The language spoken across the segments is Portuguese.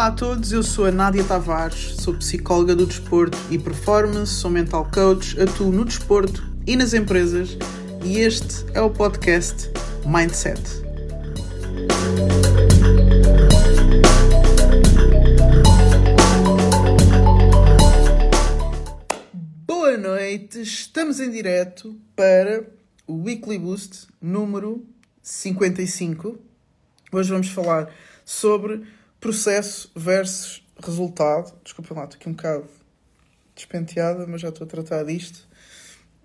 Olá a todos, eu sou a Nádia Tavares, sou psicóloga do desporto e performance, sou mental coach, atuo no desporto e nas empresas e este é o podcast Mindset. Boa noite, estamos em direto para o Weekly Boost número 55. Hoje vamos falar sobre processo versus resultado. Desculpa lá, estou aqui um bocado despenteada, mas já estou a tratar disto.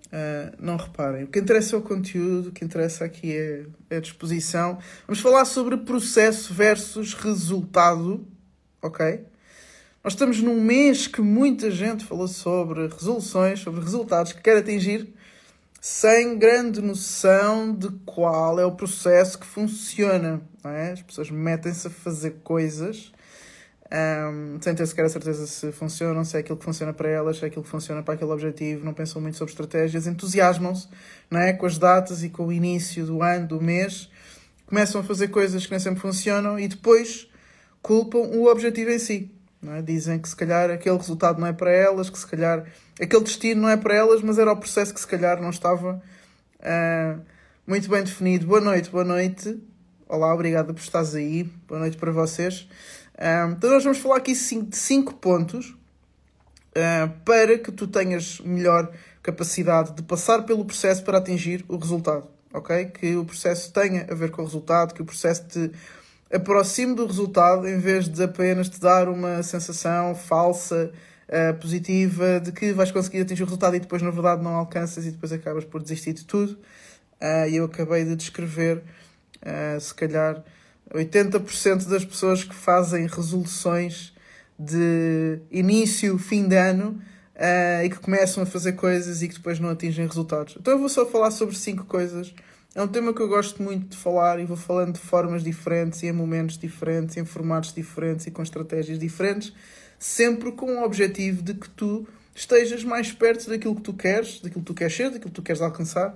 Uh, não reparem, o que interessa é o conteúdo, o que interessa aqui é, é a disposição. Vamos falar sobre processo versus resultado, ok? Nós estamos num mês que muita gente falou sobre resoluções, sobre resultados que quer atingir, sem grande noção de qual é o processo que funciona. É? As pessoas metem-se a fazer coisas um, sem ter sequer a certeza se funcionam, se é aquilo que funciona para elas, se é aquilo que funciona para aquele objetivo, não pensam muito sobre estratégias, entusiasmam-se é? com as datas e com o início do ano, do mês, começam a fazer coisas que nem sempre funcionam e depois culpam o objetivo em si. É? Dizem que se calhar aquele resultado não é para elas, que se calhar aquele destino não é para elas, mas era o processo que se calhar não estava uh, muito bem definido. Boa noite, boa noite. Olá, obrigado por estares aí. Boa noite para vocês. Uh, então nós vamos falar aqui de cinco pontos uh, para que tu tenhas melhor capacidade de passar pelo processo para atingir o resultado. Ok? Que o processo tenha a ver com o resultado, que o processo te aproxime do resultado em vez de apenas te dar uma sensação falsa, uh, positiva, de que vais conseguir atingir o resultado e depois na verdade não alcanças e depois acabas por desistir de tudo. Uh, e eu acabei de descrever, uh, se calhar, 80% das pessoas que fazem resoluções de início, fim de ano uh, e que começam a fazer coisas e que depois não atingem resultados. Então eu vou só falar sobre cinco coisas é um tema que eu gosto muito de falar e vou falando de formas diferentes e em momentos diferentes, em formatos diferentes e com estratégias diferentes, sempre com o objetivo de que tu estejas mais perto daquilo que tu queres, daquilo que tu queres ser, daquilo que tu queres alcançar.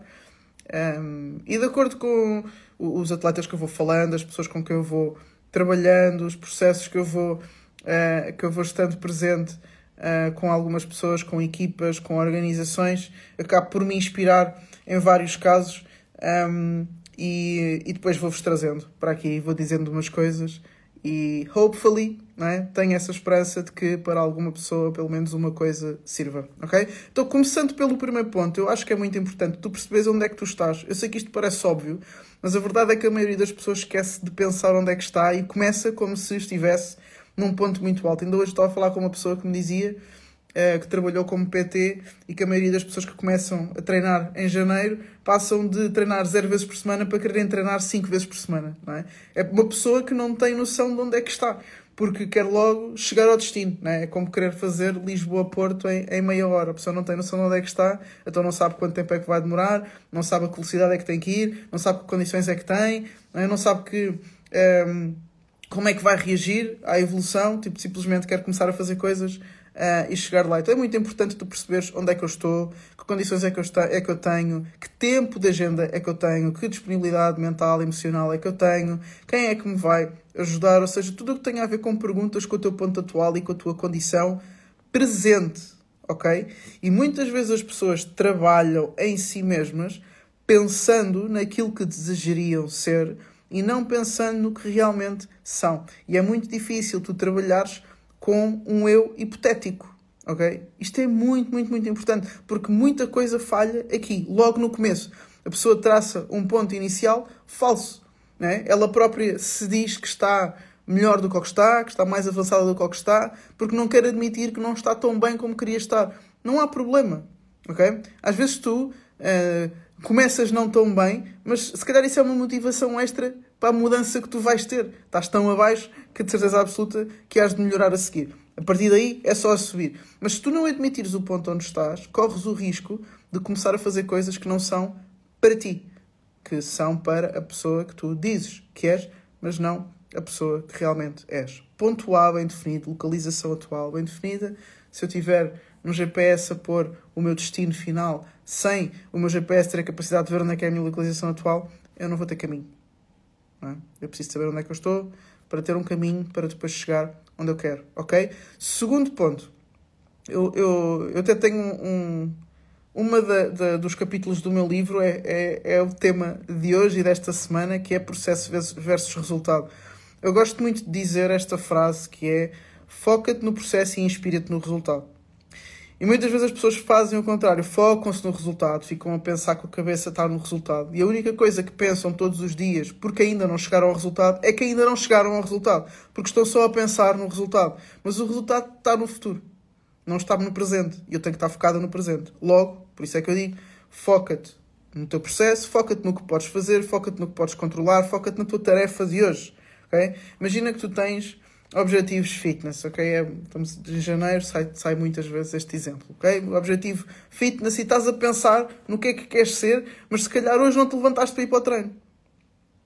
Um, e de acordo com os atletas que eu vou falando, as pessoas com quem eu vou trabalhando, os processos que eu vou, uh, que eu vou estando presente uh, com algumas pessoas, com equipas, com organizações, acabo por me inspirar em vários casos um, e, e depois vou-vos trazendo para aqui, vou dizendo umas coisas e hopefully não é? tenho essa esperança de que para alguma pessoa pelo menos uma coisa sirva, ok? Então, começando pelo primeiro ponto, eu acho que é muito importante tu percebes onde é que tu estás. Eu sei que isto parece óbvio, mas a verdade é que a maioria das pessoas esquece de pensar onde é que está e começa como se estivesse num ponto muito alto. Ainda hoje estava a falar com uma pessoa que me dizia que trabalhou como PT e que a maioria das pessoas que começam a treinar em janeiro passam de treinar zero vezes por semana para quererem treinar cinco vezes por semana. Não é? é uma pessoa que não tem noção de onde é que está porque quer logo chegar ao destino. É? é como querer fazer Lisboa-Porto em, em, meia hora. A pessoa não tem noção de onde é que está, então não sabe quanto tempo é que vai demorar, não sabe a velocidade é que tem que ir, não sabe que condições é que tem, não, é? não sabe que. Um, ehm, como é que vai reagir à evolução? Tipo, simplesmente quer começar a fazer coisas uh, e chegar lá. Então é muito importante tu perceberes onde é que eu estou, que condições é que eu, está, é que eu tenho, que tempo de agenda é que eu tenho, que disponibilidade mental e emocional é que eu tenho, quem é que me vai ajudar, ou seja, tudo o que tem a ver com perguntas com o teu ponto atual e com a tua condição presente, ok? E muitas vezes as pessoas trabalham em si mesmas pensando naquilo que desejariam ser e não pensando no que realmente são. E é muito difícil tu trabalhares com um eu hipotético. Ok? Isto é muito, muito, muito importante porque muita coisa falha aqui, logo no começo. A pessoa traça um ponto inicial falso. Né? Ela própria se diz que está melhor do que o que está, que está mais avançada do que o que está, porque não quer admitir que não está tão bem como queria estar. Não há problema. Ok? Às vezes tu uh, começas não tão bem, mas se calhar isso é uma motivação extra para a mudança que tu vais ter. Estás tão abaixo que de certeza absoluta que has de melhorar a seguir. A partir daí é só a subir. Mas se tu não admitires o ponto onde estás, corres o risco de começar a fazer coisas que não são para ti, que são para a pessoa que tu dizes que és, mas não a pessoa que realmente és. Ponto A bem definido, localização atual bem definida. Se eu tiver no GPS a pôr o meu destino final sem o meu GPS ter a capacidade de ver onde é que é a minha localização atual, eu não vou ter caminho. É? Eu preciso saber onde é que eu estou para ter um caminho para depois chegar onde eu quero, ok? Segundo ponto, eu, eu, eu até tenho um. Uma da, da, dos capítulos do meu livro é, é, é, o tema de hoje e desta semana, que é processo versus resultado. Eu gosto muito de dizer esta frase que é foca-te no processo e inspira-te no resultado. E muitas vezes as pessoas fazem o contrário, focam-se no resultado, ficam a pensar que a cabeça está no resultado. E a única coisa que pensam todos os dias, porque ainda não chegaram ao resultado, é que ainda não chegaram ao resultado. Porque estão só a pensar no resultado. Mas o resultado está no futuro, não está no presente. E eu tenho que estar focado no presente. Logo, por isso é que eu digo, foca-te no teu processo, foca-te no que podes fazer, foca-te no que podes controlar, foca-te na tua tarefa de hoje. Okay? Imagina que tu tens Objetivos fitness, ok? É, estamos em janeiro, sai, sai muitas vezes este exemplo, ok? O objetivo fitness e estás a pensar no que é que queres ser, mas se calhar hoje não te levantaste para ir para o treino.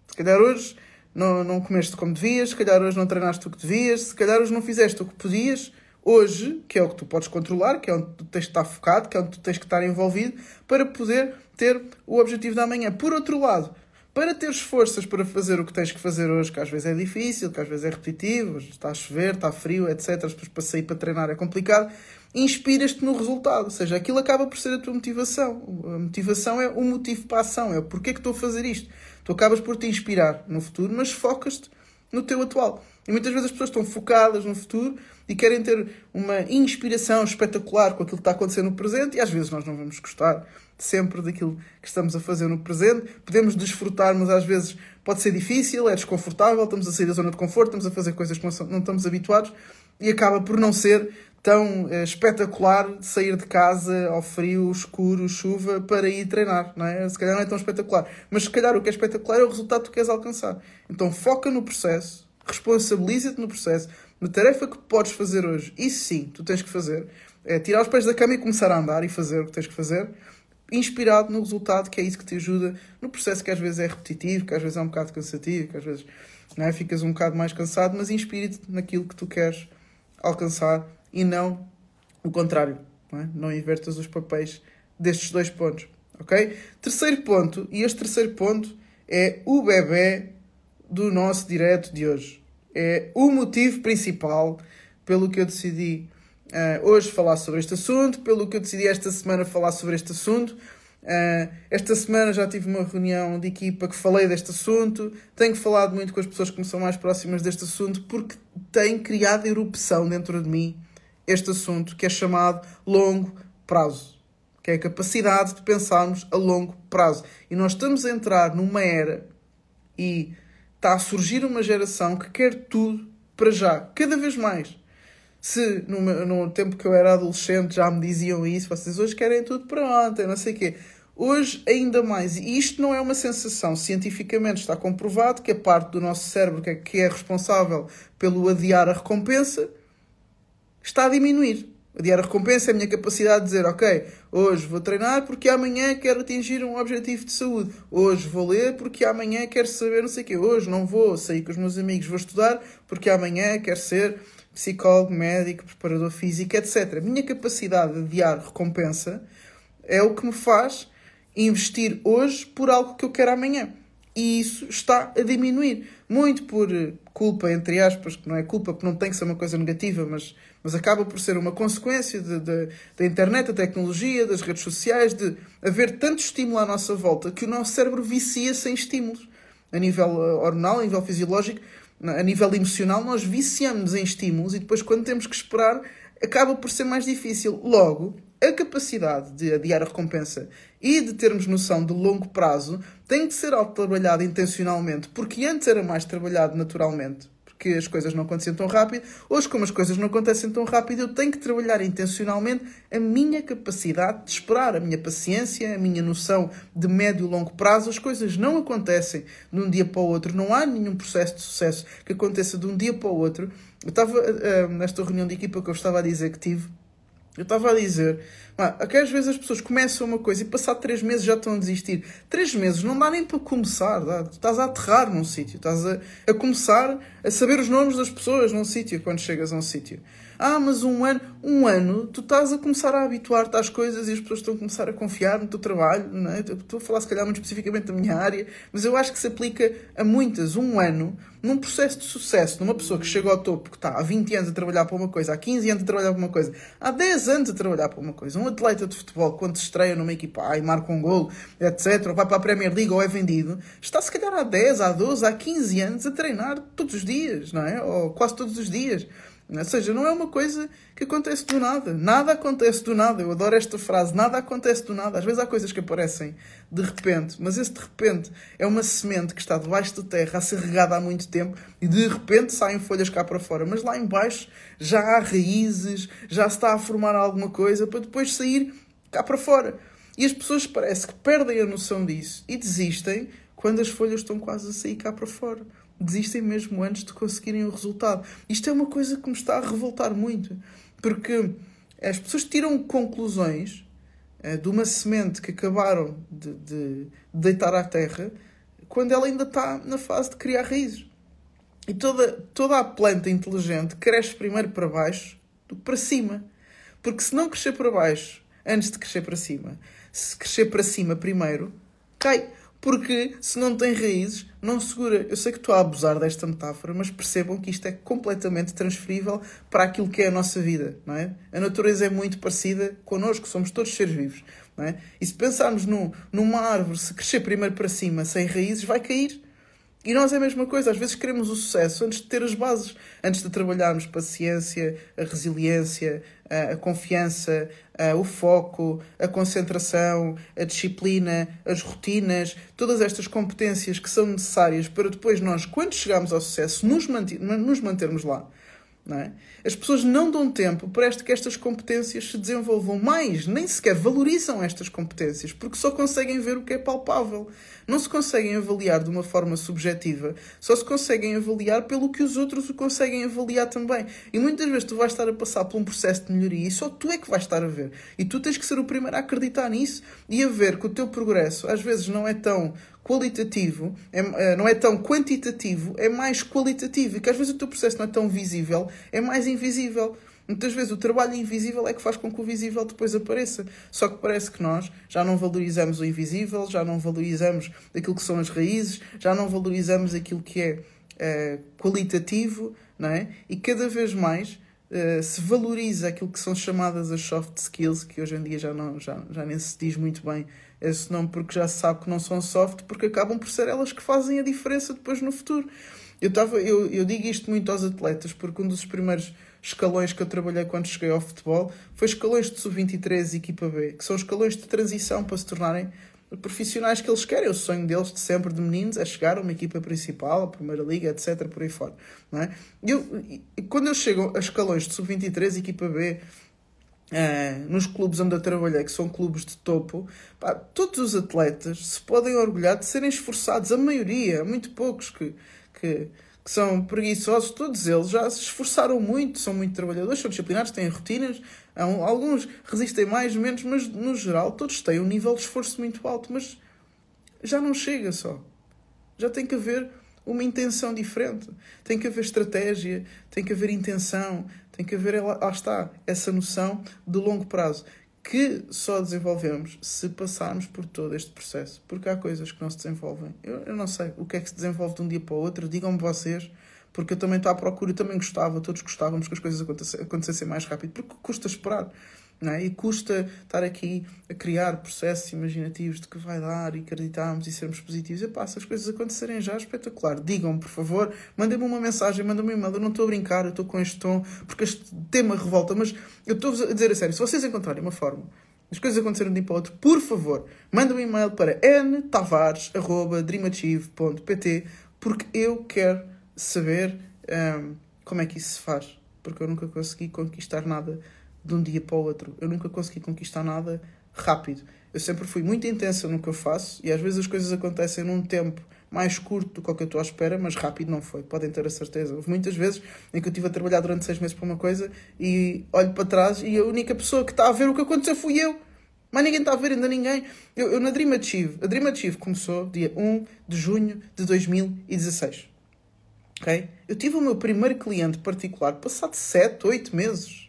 Se calhar hoje não, não comeste como devias, se calhar hoje não treinaste o que devias, se calhar hoje não fizeste o que podias. Hoje, que é o que tu podes controlar, que é onde tu tens que estar focado, que é onde tu tens que estar envolvido, para poder ter o objetivo da manhã. Por outro lado, para teres forças para fazer o que tens que fazer hoje, que às vezes é difícil, que às vezes é repetitivo, está a chover, está frio, etc. Depois para sair para treinar é complicado, inspiras-te no resultado. Ou seja, aquilo acaba por ser a tua motivação. A motivação é o motivo para a ação, é o porquê que estou a fazer isto. Tu acabas por te inspirar no futuro, mas focas-te no teu atual. E muitas vezes as pessoas estão focadas no futuro e querem ter uma inspiração espetacular com aquilo que está acontecendo no presente e às vezes nós não vamos gostar sempre daquilo que estamos a fazer no presente. Podemos desfrutar, mas às vezes pode ser difícil, é desconfortável, estamos a sair da zona de conforto, estamos a fazer coisas que não estamos habituados e acaba por não ser tão eh, espetacular sair de casa ao frio, escuro, chuva para ir treinar, não é? Se calhar não é tão espetacular, mas se calhar o que é espetacular é o resultado que tu queres alcançar. Então foca no processo, responsabiliza-te no processo, na tarefa que podes fazer hoje. Isso sim, tu tens que fazer. É tirar os pés da cama e começar a andar e fazer o que tens que fazer inspirado no resultado, que é isso que te ajuda no processo que às vezes é repetitivo, que às vezes é um bocado cansativo, que às vezes não é? ficas um bocado mais cansado, mas inspira-te naquilo que tu queres alcançar e não o contrário. Não, é? não invertas os papéis destes dois pontos. Ok? Terceiro ponto, e este terceiro ponto é o bebê do nosso direto de hoje. É o motivo principal pelo que eu decidi uh, hoje falar sobre este assunto, pelo que eu decidi esta semana falar sobre este assunto. Uh, esta semana já tive uma reunião de equipa que falei deste assunto. Tenho falado muito com as pessoas que me são mais próximas deste assunto porque tem criado erupção dentro de mim este assunto que é chamado longo prazo, que é a capacidade de pensarmos a longo prazo. E nós estamos a entrar numa era e está a surgir uma geração que quer tudo para já, cada vez mais se no, no tempo que eu era adolescente já me diziam isso, vocês hoje querem tudo para ontem, não sei o quê. Hoje, ainda mais. E isto não é uma sensação. Cientificamente está comprovado que a parte do nosso cérebro que é, que é responsável pelo adiar a recompensa está a diminuir. Adiar a recompensa é a minha capacidade de dizer, ok, hoje vou treinar porque amanhã quero atingir um objetivo de saúde. Hoje vou ler porque amanhã quero saber não sei o quê. Hoje não vou sair com os meus amigos, vou estudar porque amanhã quero ser psicólogo, médico, preparador físico, etc. A minha capacidade de adiar recompensa é o que me faz investir hoje por algo que eu quero amanhã. E isso está a diminuir. Muito por culpa, entre aspas, que não é culpa, porque não tem que ser uma coisa negativa, mas, mas acaba por ser uma consequência de, de, da internet, da tecnologia, das redes sociais, de haver tanto estímulo à nossa volta que o nosso cérebro vicia sem estímulos. A nível eh, hormonal, a nível fisiológico, a nível emocional, nós viciamos em estímulos e depois, quando temos que esperar, acaba por ser mais difícil. Logo, a capacidade de adiar a recompensa e de termos noção de longo prazo tem de ser trabalhada intencionalmente, porque antes era mais trabalhado naturalmente que as coisas não aconteciam tão rápido. Hoje, como as coisas não acontecem tão rápido, eu tenho que trabalhar intencionalmente a minha capacidade de esperar, a minha paciência, a minha noção de médio e longo prazo. As coisas não acontecem de um dia para o outro. Não há nenhum processo de sucesso que aconteça de um dia para o outro. Eu estava, uh, nesta reunião de equipa que eu estava a dizer que tive, eu estava a dizer, que às vezes as pessoas começam uma coisa e passado três meses já estão a desistir. Três meses não dá nem para começar, dá? Tu estás a aterrar num sítio, estás a, a começar a saber os nomes das pessoas num sítio quando chegas a um sítio. Ah, mas um ano, um ano, tu estás a começar a habituar-te às coisas e as pessoas estão a começar a confiar no teu trabalho, não é? Estou a falar se calhar muito especificamente da minha área, mas eu acho que se aplica a muitas. Um ano, num processo de sucesso, numa pessoa que chega ao topo, que está há 20 anos a trabalhar para uma coisa, há 15 anos a trabalhar para uma coisa, há 10 anos a trabalhar para uma coisa, um atleta de futebol, quando se estreia numa equipa, e marca um golo, etc., ou vai para a Premier League ou é vendido, está se calhar há 10, há 12, há 15 anos a treinar todos os dias, não é? Ou quase todos os dias. Ou seja, não é uma coisa que acontece do nada. Nada acontece do nada. Eu adoro esta frase. Nada acontece do nada. Às vezes há coisas que aparecem de repente, mas esse de repente é uma semente que está debaixo da terra a ser regada há muito tempo e de repente saem folhas cá para fora. Mas lá embaixo já há raízes, já se está a formar alguma coisa para depois sair cá para fora. E as pessoas parece que perdem a noção disso e desistem quando as folhas estão quase a sair cá para fora desistem mesmo antes de conseguirem o resultado. Isto é uma coisa que me está a revoltar muito, porque as pessoas tiram conclusões uh, de uma semente que acabaram de, de, deitar à terra quando ela ainda está na fase de criar raízes. E toda, toda a planta inteligente cresce primeiro para baixo do que para cima. Porque se não crescer para baixo antes de crescer para cima, se crescer para cima primeiro, cai porque se não tem raízes, não segura. Eu sei que estou a abusar desta metáfora, mas percebam que isto é completamente transferível para aquilo que é a nossa vida, não é? A natureza é muito parecida connosco, somos todos seres vivos, não é? E se pensarmos num, numa árvore, se crescer primeiro para cima sem raízes, vai cair. E nós é a mesma coisa, às vezes queremos o sucesso antes de ter as bases, antes de trabalharmos paciência, a resiliência, a confiança, o foco, a concentração, a disciplina, as rotinas, todas estas competências que são necessárias para depois nós, quando chegarmos ao sucesso, nos, nos mantermos lá. É? As pessoas não dão tempo para que estas competências se desenvolvam mais, nem sequer valorizam estas competências, porque só conseguem ver o que é palpável. Não se conseguem avaliar de uma forma subjetiva, só se conseguem avaliar pelo que os outros o conseguem avaliar também. E muitas vezes tu vais estar a passar por um processo de melhoria e só tu é que vais estar a ver. E tu tens que ser o primeiro a acreditar nisso e a ver que o teu progresso às vezes não é tão qualitativo, é, eh, não é tão quantitativo, é mais qualitativo. E que às vezes o teu processo não é tão visível, é mais invisível. Muitas vezes o trabalho invisível é que faz com que o visível depois apareça. Só que parece que nós já não valorizamos o invisível, já não valorizamos aquilo que são as raízes, já não valorizamos aquilo que é, é qualitativo, não é? E cada vez mais uh, se valoriza aquilo que são chamadas as soft skills, que hoje em dia já, não, já, já nem se diz muito bem esse nome porque já se sabe que não são soft, porque acabam por ser elas que fazem a diferença depois no futuro. Eu, tava, eu, eu digo isto muito aos atletas, porque um dos primeiros escalões que eu trabalhei quando cheguei ao futebol foi escalões de sub-23 e equipa B, que são escalões de transição para se tornarem profissionais que eles querem. O sonho deles de sempre de meninos é chegar a uma equipa principal, a Primeira Liga, etc. por aí fora. Não é? eu, quando eu chego a escalões de sub-23 e equipa B, Uh, nos clubes onde eu trabalhei, que são clubes de topo, pá, todos os atletas se podem orgulhar de serem esforçados, a maioria, muito poucos que, que, que, são preguiçosos, todos eles já se esforçaram muito, são muito trabalhadores, são disciplinados, têm rotinas, alguns resistem mais, menos, mas no geral todos têm um nível de esforço muito alto, mas já não chega só. Já tem que haver uma intenção diferente. Tem que haver estratégia, tem que haver intenção, tem que haver, lá está, essa noção de longo prazo que só desenvolvemos se passarmos por todo este processo. Porque há coisas que não se desenvolvem. Eu, eu não sei o que é que se desenvolve de um dia para o outro. Digam-me vocês, porque eu também estou à procura, eu também gostava, todos gostávamos que as coisas acontecessem mais rápido, porque custa esperar. É? E custa estar aqui a criar processos imaginativos de que vai dar e acreditarmos e sermos positivos. E pá, se as coisas acontecerem já, espetacular. Digam-me, por favor, mandem-me uma mensagem, mandem-me um e-mail. Eu não estou a brincar, eu estou com este tom, porque este tema revolta, mas eu estou a dizer a sério, se vocês encontrarem uma forma as coisas acontecerem de um para outro, por favor, mandem um e-mail para ntavares.dreamachieve.pt porque eu quero saber um, como é que isso se faz. Porque eu nunca consegui conquistar nada de um dia para o outro. Eu nunca consegui conquistar nada rápido. Eu sempre fui muito intensa no que eu faço e às vezes as coisas acontecem num tempo mais curto do que o que eu estou à espera, mas rápido não foi, podem ter a certeza. Houve muitas vezes em que eu estive a trabalhar durante seis meses para uma coisa e olho para trás e a única pessoa que está a ver o que aconteceu fui eu. Mas ninguém está a ver, ainda ninguém. Eu, eu na Dream Achieve, a Dream Achieve começou dia 1 de junho de 2016. Okay? Eu tive o meu primeiro cliente particular passado 7, 8 meses.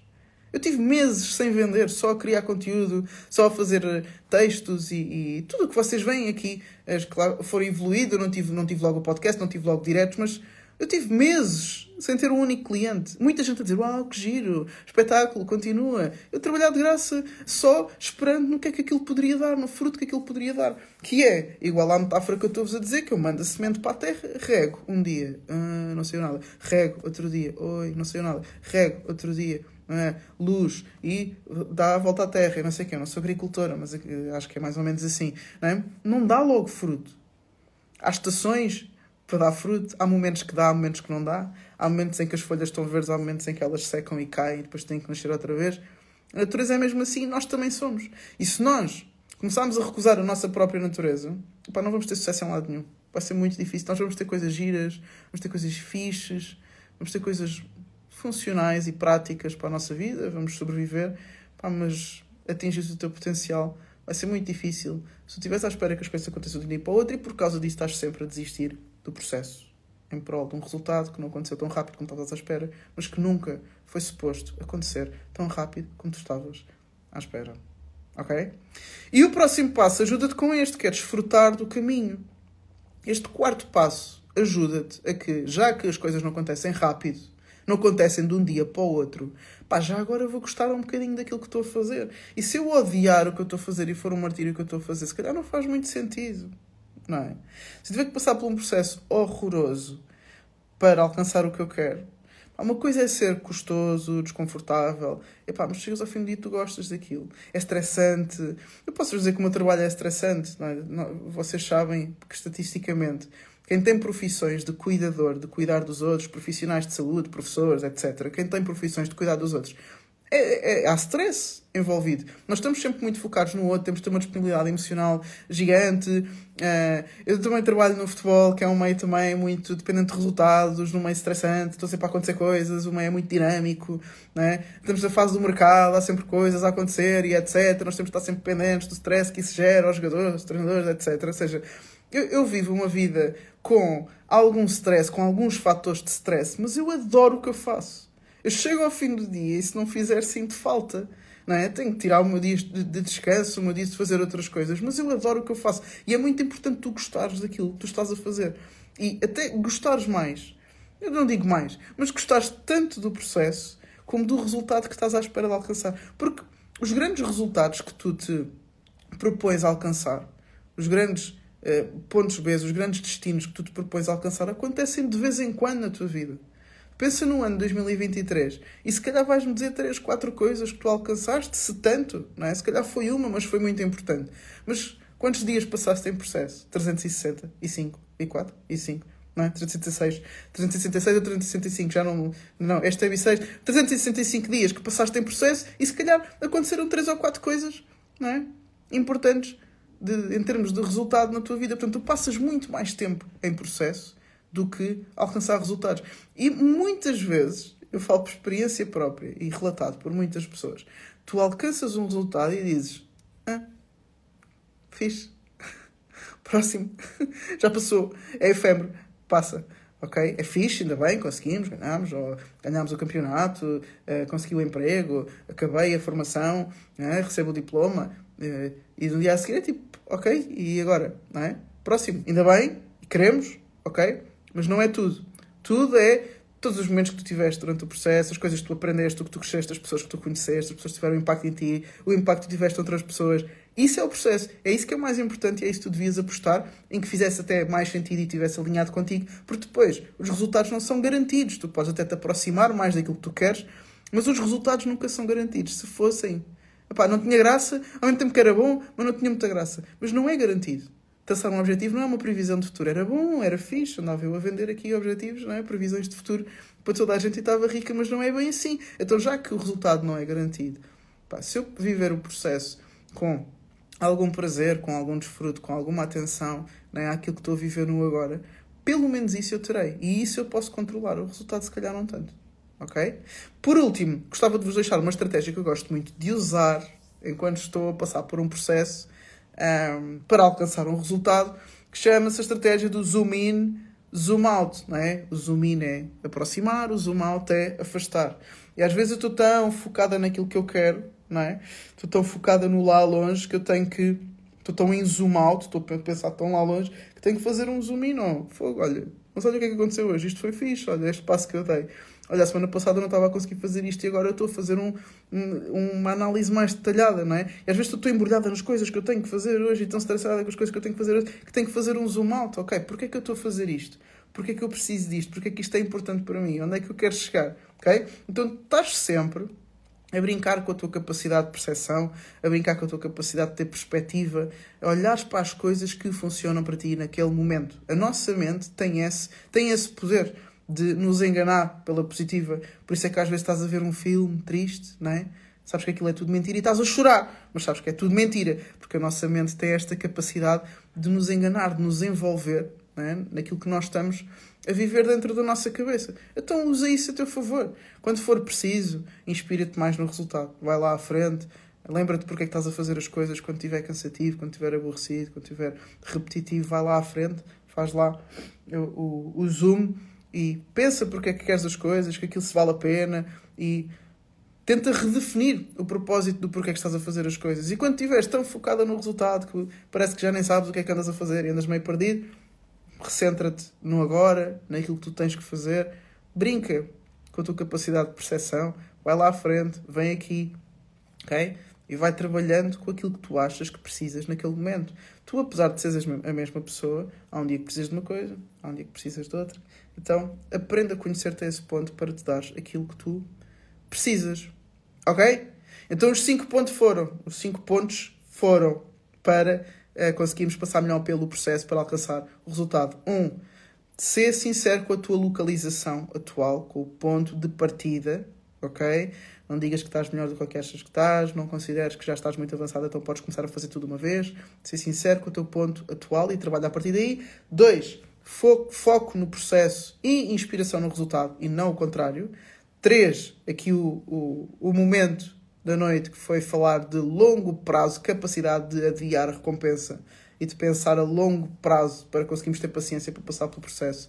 Eu tive meses sem vender, só a criar conteúdo, só a fazer eh, textos e, e tudo o que vocês veem aqui. Claro, for evoluído, não tive, não tive logo o podcast, não tive logo diretos, mas eu tive meses sem ter um único cliente. Muita gente a dizer: Uau, que giro, espetáculo, continua. Eu trabalhar de graça só esperando no que é que aquilo poderia dar, no fruto que aquilo poderia dar. Que é igual à metáfora que eu estou-vos a dizer: que eu mando a semente para a terra, rego um dia, ah, não sei nada, rego outro dia, oi, não sei nada, rego outro dia. É? luz e dá a volta à terra, eu não sei o que, eu não sou agricultora, mas acho que é mais ou menos assim. Não, é? não dá logo fruto. Há estações para dar fruto. Há momentos que dá, há momentos que não dá. Há momentos em que as folhas estão verdes, há momentos em que elas secam e caem e depois têm que nascer outra vez. A natureza é mesmo assim nós também somos. E se nós começarmos a recusar a nossa própria natureza, pá, não vamos ter sucesso em lado nenhum. Vai ser muito difícil. Nós vamos ter coisas giras, vamos ter coisas fixes, vamos ter coisas funcionais e práticas para a nossa vida, vamos sobreviver, pá, mas atingir o teu potencial vai ser muito difícil. Se tu estiveres à espera que as coisas aconteçam de um dia para o outro e por causa disso estás sempre a desistir, do processo em prol de um resultado que não aconteceu tão rápido como estavas à espera, mas que nunca foi suposto acontecer tão rápido como tu estavas à espera. Ok? E o próximo passo ajuda-te com este, que é desfrutar do caminho. Este quarto passo ajuda-te a que, já que as coisas não acontecem rápido, não acontecem de um dia para o outro, pá, já agora vou gostar um bocadinho daquilo que estou a fazer. E se eu odiar o que eu estou a fazer e for um martírio que eu estou a fazer, se calhar não faz muito sentido não é? Se tiver que passar por um processo horroroso para alcançar o que eu quero, uma coisa é ser custoso, desconfortável, epá, mas chegas ao fim do dia e tu gostas daquilo. É estressante. Eu posso dizer que o meu trabalho é estressante. Não é? Vocês sabem que estatisticamente quem tem profissões de cuidador, de cuidar dos outros, profissionais de saúde, professores, etc., quem tem profissões de cuidar dos outros, é, é, há stress envolvido. Nós estamos sempre muito focados no outro, temos de ter uma disponibilidade emocional gigante. Uh, eu também trabalho no futebol, que é um meio também muito dependente de resultados, num meio estressante, estão sempre a acontecer coisas, o meio é muito dinâmico. Né? Estamos na fase do mercado, há sempre coisas a acontecer e etc. Nós temos de estar sempre pendentes do stress que isso gera aos jogadores, aos treinadores, etc. Ou seja, eu, eu vivo uma vida com algum stress, com alguns fatores de stress, mas eu adoro o que eu faço. Eu chego ao fim do dia e se não fizer, sinto falta. Não é? Tenho que tirar o meu dia de descanso, o meu dia de fazer outras coisas, mas eu adoro o que eu faço. E é muito importante tu gostares daquilo que tu estás a fazer. E até gostares mais. Eu não digo mais, mas gostares tanto do processo como do resultado que estás à espera de alcançar. Porque os grandes resultados que tu te propões a alcançar, os grandes pontos B, os grandes destinos que tu te propões alcançar, acontecem de vez em quando na tua vida. Pensa no ano 2023 e se calhar vais-me dizer três, quatro coisas que tu alcançaste, se tanto, não é? Se calhar foi uma, mas foi muito importante. Mas quantos dias passaste em processo? 360 e 5 e 4 e 5, não é? 366, 366 ou 365, já não. Não, este é bissexto. 365 dias que passaste em processo e se calhar aconteceram três ou quatro coisas, não é? Importantes de, em termos de resultado na tua vida. Portanto, tu passas muito mais tempo em processo do que alcançar resultados. E muitas vezes, eu falo por experiência própria e relatado por muitas pessoas, tu alcanças um resultado e dizes: Ah, fixe. Próximo. Já passou. É efêmero. Passa. Ok? É fixe, ainda bem, conseguimos, ganhámos, ou o campeonato, uh, consegui o emprego, acabei a formação, uh, recebo o diploma, uh, e no dia a seguir é tipo, ok, e agora? Não é? Próximo, ainda bem, queremos, ok? Mas não é tudo. Tudo é todos os momentos que tu tiveste durante o processo, as coisas que tu aprendeste, o que tu cresceste, as pessoas que tu conheceste, as pessoas que tiveram impacto em ti, o impacto que tu tiveste em outras pessoas. Isso é o processo. É isso que é o mais importante e é isso que tu devias apostar, em que fizesse até mais sentido e tivesse alinhado contigo, porque depois os resultados não são garantidos. Tu podes até te aproximar mais daquilo que tu queres, mas os resultados nunca são garantidos. Se fossem, epá, não tinha graça, ao mesmo tempo que era bom, mas não tinha muita graça. Mas não é garantido traçar um objetivo não é uma previsão de futuro. Era bom, era fixe, andava eu a vender aqui objetivos, não é? previsões de futuro para toda a gente e estava rica, mas não é bem assim. Então, já que o resultado não é garantido, pá, se eu viver o processo com algum prazer, com algum desfruto, com alguma atenção né, àquilo que estou a viver no agora, pelo menos isso eu terei. E isso eu posso controlar. O resultado, se calhar, não tanto. Ok? Por último, gostava de vos deixar uma estratégia que eu gosto muito de usar enquanto estou a passar por um processo um, para alcançar um resultado que chama-se a estratégia do zoom in, zoom out, não é? O zoom in é aproximar, o zoom out é afastar. E às vezes eu estou tão focada naquilo que eu quero, não é? Estou tão focada no lá longe que eu tenho que. Estou tão em zoom out, estou a pensar tão lá longe que tenho que fazer um zoom in. Fogo, olha, mas olha o que é que aconteceu hoje. Isto foi fixe, olha, este passo que eu dei. Olha, a semana passada eu não estava a conseguir fazer isto e agora eu estou a fazer um, um, uma análise mais detalhada, não é? E às vezes estou embrulhada nas coisas que eu tenho que fazer hoje e tão estressada com as coisas que eu tenho que fazer hoje que tenho que fazer um zoom out. Ok, porquê é que eu estou a fazer isto? Porquê é que eu preciso disto? Porquê é que isto é importante para mim? Onde é que eu quero chegar? Ok? Então estás sempre a brincar com a tua capacidade de percepção, a brincar com a tua capacidade de ter perspectiva, a olhares para as coisas que funcionam para ti naquele momento. A nossa mente tem esse, tem esse poder de nos enganar pela positiva. Por isso é que às vezes estás a ver um filme triste, não é? Sabes que aquilo é tudo mentira e estás a chorar, mas sabes que é tudo mentira, porque a nossa mente tem esta capacidade de nos enganar, de nos envolver é? naquilo que nós estamos a viver dentro da nossa cabeça. Então usa isso a teu favor. Quando for preciso, inspira-te mais no resultado. Vai lá à frente, lembra-te porque é que estás a fazer as coisas quando estiver cansativo, quando estiver aborrecido, quando estiver repetitivo, vai lá à frente, faz lá o, o, o zoom e pensa porque é que queres as coisas, que aquilo se vale a pena e tenta redefinir o propósito do porquê é que estás a fazer as coisas. E quando estiveres tão focada no resultado que parece que já nem sabes o que é que andas a fazer e andas meio perdido, recentra-te no agora, naquilo que tu tens que fazer, brinca com a tua capacidade de percepção, vai lá à frente, vem aqui, ok? E vai trabalhando com aquilo que tu achas que precisas naquele momento. Tu, apesar de seres a mesma pessoa, há um dia que precisas de uma coisa, há um dia que precisas de outra. Então, aprenda a conhecer-te a esse ponto para te dar aquilo que tu precisas. Ok? Então, os 5 pontos foram. Os 5 pontos foram para uh, conseguirmos passar melhor pelo processo para alcançar o resultado. 1. Um, ser sincero com a tua localização atual, com o ponto de partida. Ok? Não digas que estás melhor do que achas que estás, não consideres que já estás muito avançado, então podes começar a fazer tudo uma vez. Ser sincero com o teu ponto atual e trabalhar a partir daí. 2 foco, foco no processo e inspiração no resultado e não o contrário. Três, aqui o, o, o momento da noite que foi falar de longo prazo, capacidade de adiar a recompensa e de pensar a longo prazo para conseguirmos ter paciência para passar pelo processo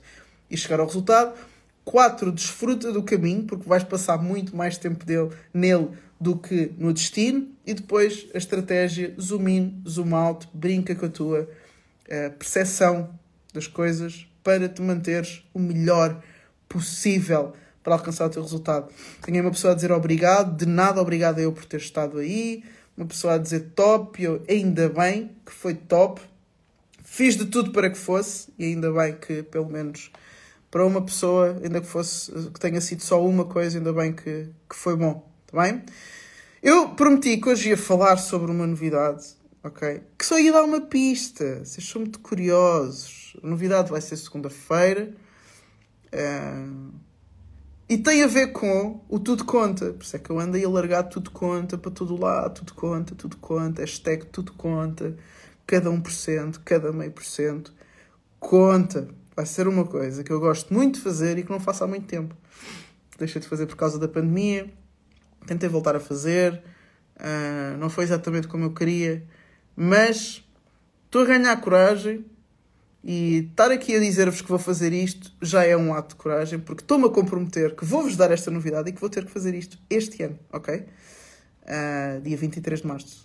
e chegar ao resultado. Quatro, desfruta do caminho, porque vais passar muito mais tempo dele, nele do que no destino. E depois a estratégia zoom in, zoom out, brinca com a tua uh, percepção das coisas para te manteres o melhor possível para alcançar o teu resultado. Tenho uma pessoa a dizer obrigado, de nada obrigado a eu por ter estado aí, uma pessoa a dizer top, eu ainda bem que foi top, fiz de tudo para que fosse, e ainda bem que pelo menos para uma pessoa, ainda que fosse que tenha sido só uma coisa, ainda bem que, que foi bom, está bem? Eu prometi que hoje ia falar sobre uma novidade, ok? Que só ia dar uma pista, vocês são muito curiosos. A novidade vai ser segunda-feira. Uh, e tem a ver com o tudo conta. Por isso é que eu ando aí a largar tudo conta para todo lado, tudo conta, tudo conta, hashtag tudo conta, cada 1%, cada meio por cento. Conta. Vai ser uma coisa que eu gosto muito de fazer e que não faço há muito tempo. Deixei de fazer por causa da pandemia. Tentei voltar a fazer. Uh, não foi exatamente como eu queria. Mas estou a ganhar coragem e estar aqui a dizer-vos que vou fazer isto já é um ato de coragem, porque estou-me a comprometer que vou-vos dar esta novidade e que vou ter que fazer isto este ano, ok? Uh, dia 23 de março.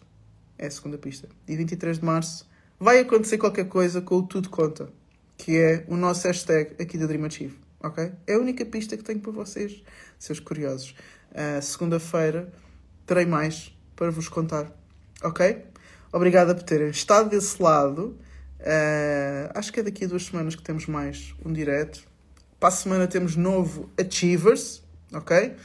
É a segunda pista. Dia 23 de março vai acontecer qualquer coisa com o Tudo Conta, que é o nosso hashtag aqui da Dream Achieve, ok? É a única pista que tenho para vocês, seus curiosos. Uh, Segunda-feira terei mais para vos contar, ok? Obrigada por terem estado desse lado. Uh, acho que é daqui a duas semanas que temos mais um direto. Para a semana temos novo Achievers, ok?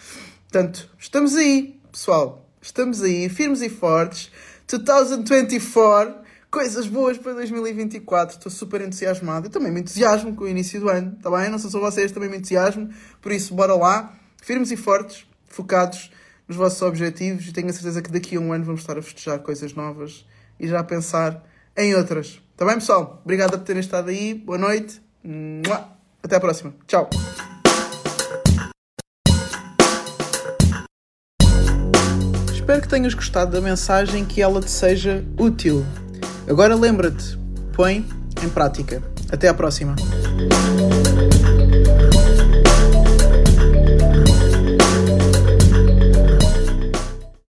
Portanto, estamos aí, pessoal. Estamos aí, firmes e fortes. 2024, coisas boas para 2024. Estou super entusiasmado. Eu também me entusiasmo com o início do ano, tá bem? Não sou só vocês, também me entusiasmo. Por isso, bora lá. Firmes e fortes, focados nos vossos objetivos. E tenho a certeza que daqui a um ano vamos estar a festejar coisas novas e já a pensar em outras. Está bem, pessoal? Obrigado por terem estado aí. Boa noite. Até a próxima. Tchau. Espero que tenhas gostado da mensagem que ela te seja útil. Agora lembra-te, põe em prática. Até à próxima.